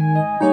you